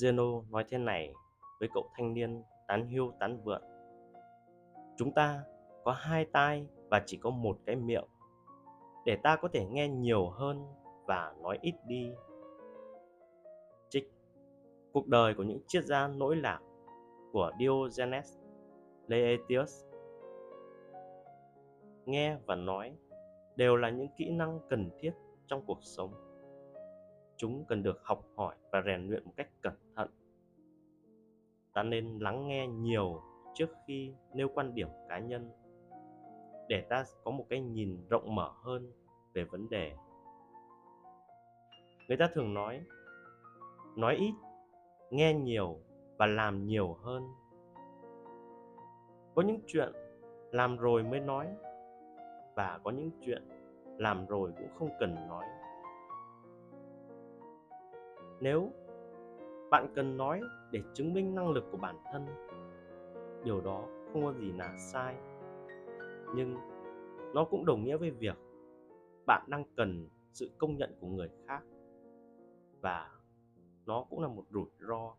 Zeno nói thế này với cậu thanh niên tán hiu tán vượn. Chúng ta có hai tai và chỉ có một cái miệng để ta có thể nghe nhiều hơn và nói ít đi. Trích Cuộc đời của những triết gia nỗi lạc của Diogenes Laertius Nghe và nói đều là những kỹ năng cần thiết trong cuộc sống. Chúng cần được học hỏi và rèn luyện một cách cẩn thận. Ta nên lắng nghe nhiều trước khi nêu quan điểm cá nhân, để ta có một cái nhìn rộng mở hơn về vấn đề. Người ta thường nói nói ít, nghe nhiều và làm nhiều hơn. Có những chuyện làm rồi mới nói và có những chuyện làm rồi cũng không cần nói. Nếu bạn cần nói để chứng minh năng lực của bản thân. Điều đó không có gì là sai. Nhưng nó cũng đồng nghĩa với việc bạn đang cần sự công nhận của người khác. Và nó cũng là một rủi ro